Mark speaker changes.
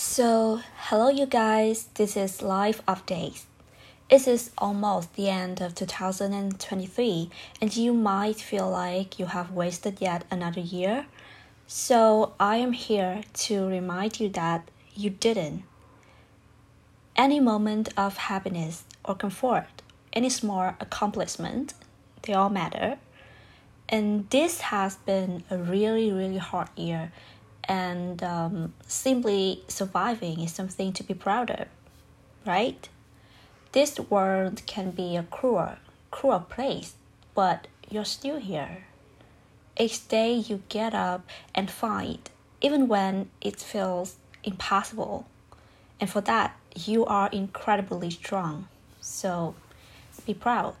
Speaker 1: So, hello, you guys. This is Life Updates. It is almost the end of 2023, and you might feel like you have wasted yet another year. So, I am here to remind you that you didn't. Any moment of happiness or comfort, any small accomplishment, they all matter. And this has been a really, really hard year and um, simply surviving is something to be proud of, right? This world can be a cruel, cruel place, but you're still here. Each day you get up and fight, even when it feels impossible. And for that, you are incredibly strong. So be proud.